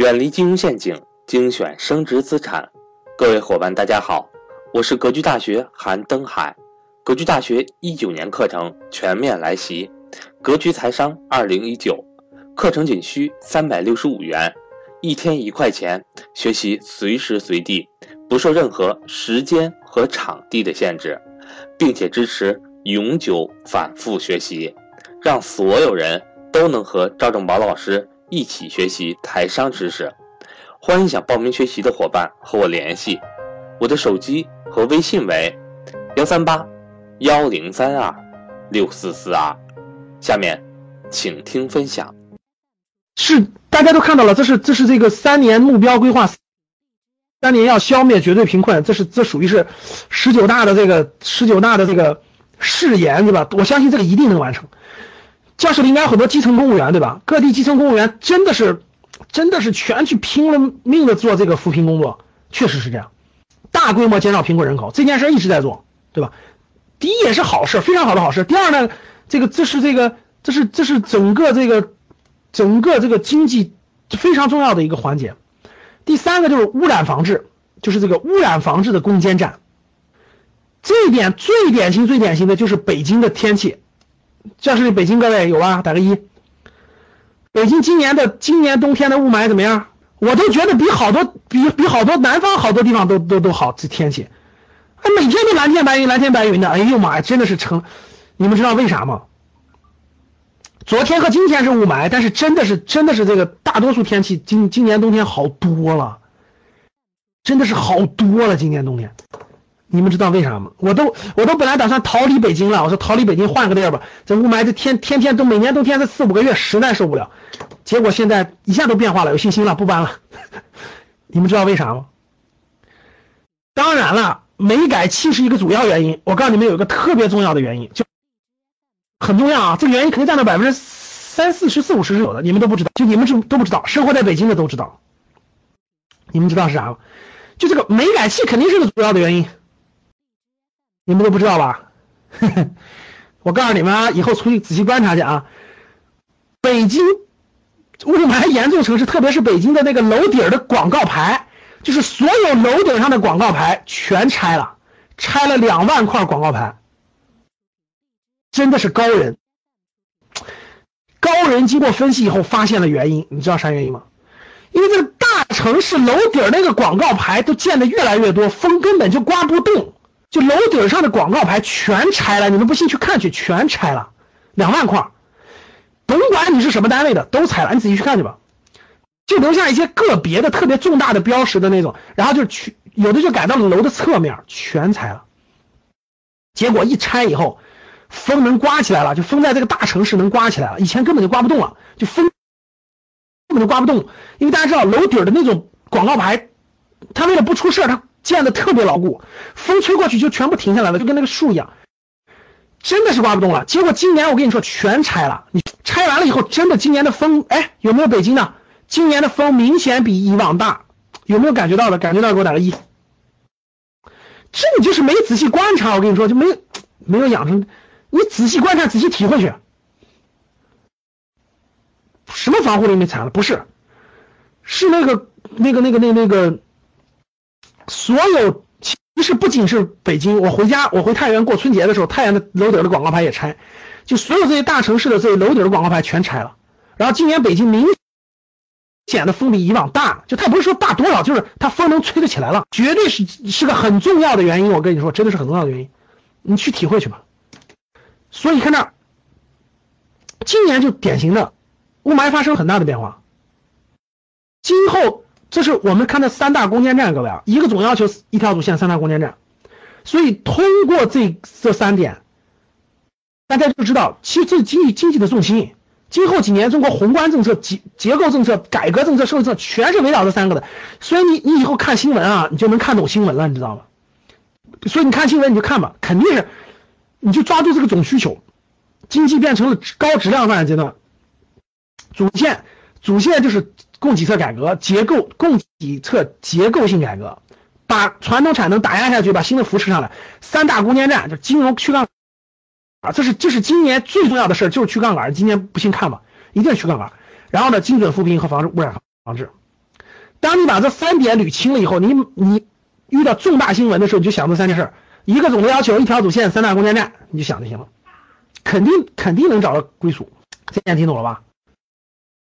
远离金融陷阱，精选升值资产。各位伙伴，大家好，我是格局大学韩登海。格局大学一九年课程全面来袭，格局财商二零一九课程仅需三百六十五元，一天一块钱，学习随时随地，不受任何时间和场地的限制，并且支持永久反复学习，让所有人都能和赵正宝老师一起学习台商知识。欢迎想报名学习的伙伴和我联系，我的手机和微信为幺三八。幺零三二六四四二，下面请听分享。是大家都看到了，这是这是这个三年目标规划，三年要消灭绝对贫困，这是这属于是十九大的这个十九大的这个誓言，对吧？我相信这个一定能完成。教室里应该有很多基层公务员，对吧？各地基层公务员真的是真的是全去拼了命的做这个扶贫工作，确实是这样，大规模减少贫困人口这件事一直在做，对吧？第一也是好事，非常好的好事。第二呢，这个这是这个这是这是整个这个整个这个经济非常重要的一个环节。第三个就是污染防治，就是这个污染防治的攻坚战。这一点最典型最典型的就是北京的天气。教室里北京各位有啊？打个一。北京今年的今年冬天的雾霾怎么样？我都觉得比好多比比好多南方好多地方都都都好这天气。哎，每天都蓝天白云，蓝天白云的，哎呦妈呀，真的是成！你们知道为啥吗？昨天和今天是雾霾，但是真的是真的是这个大多数天气今今年冬天好多了，真的是好多了。今年冬天，你们知道为啥吗？我都我都本来打算逃离北京了，我说逃离北京换个地儿吧。这雾霾这天天天都每年冬天这四五个月实在受不了。结果现在一下都变化了，有信心了，不搬了。你们知道为啥吗？当然了。煤改气是一个主要原因，我告诉你们有一个特别重要的原因，就很重要啊！这个原因肯定占到百分之三四十、四五十是有的，你们都不知道，就你们是都不知道，生活在北京的都知道。你们知道是啥吗？就这个煤改气肯定是个主要的原因，你们都不知道吧？我告诉你们啊，以后出去仔细观察去啊。北京雾霾严重城市，特别是北京的那个楼顶的广告牌。就是所有楼顶上的广告牌全拆了，拆了两万块广告牌，真的是高人。高人经过分析以后发现了原因，你知道啥原因吗？因为这个大城市楼顶那个广告牌都建的越来越多，风根本就刮不动，就楼顶上的广告牌全拆了。你们不信去看去，全拆了，两万块，甭管你是什么单位的，都拆了，你仔细去看去吧。就留下一些个别的特别重大的标识的那种，然后就去有的就改到了楼的侧面，全拆了。结果一拆以后，风能刮起来了，就风在这个大城市能刮起来了，以前根本就刮不动了，就风根本就刮不动，因为大家知道楼顶的那种广告牌，它为了不出事它建的特别牢固，风吹过去就全部停下来了，就跟那个树一样，真的是刮不动了。结果今年我跟你说全拆了，你拆完了以后，真的今年的风，哎，有没有北京的？今年的风明显比以往大，有没有感觉到的？感觉到给我打个一。这你就是没仔细观察，我跟你说就没没有养成，你仔细观察，仔细体会去。什么防护林没踩了？不是，是那个那个那个那那个，所有其实不仅是北京，我回家我回太原过春节的时候，太原的楼顶的广告牌也拆，就所有这些大城市的这些楼顶的广告牌全拆了。然后今年北京明。显的风比以往大，就它不是说大多少，就是它风能吹得起来了，绝对是是个很重要的原因。我跟你说，真的是很重要的原因，你去体会去吧。所以看这，今年就典型的雾霾发生很大的变化。今后这是我们看的三大攻坚战，各位啊，一个总要求一条主线，三大攻坚战。所以通过这这三点，大家就知道，其实经济经济的重心。今后几年，中国宏观政策、结结构政策、改革政策、社会政策，全是围绕这三个的。所以你你以后看新闻啊，你就能看懂新闻了，你知道吗？所以你看新闻你就看吧，肯定是，你就抓住这个总需求，经济变成了高质量发展阶段，主线主线就是供给侧改革，结构供给侧结构性改革，把传统产能打压下去，把新的扶持上来，三大攻坚战就金融去杠杆。啊，这是这是今年最重要的事儿，就是去杠杆。今年不信看吧，一定是去杠杆。然后呢，精准扶贫和防治污染防治，当你把这三点捋清了以后，你你遇到重大新闻的时候，你就想这三件事：一个总的要求，一条主线，三大攻坚战，你就想就行了，肯定肯定能找到归属。现在听懂了吧？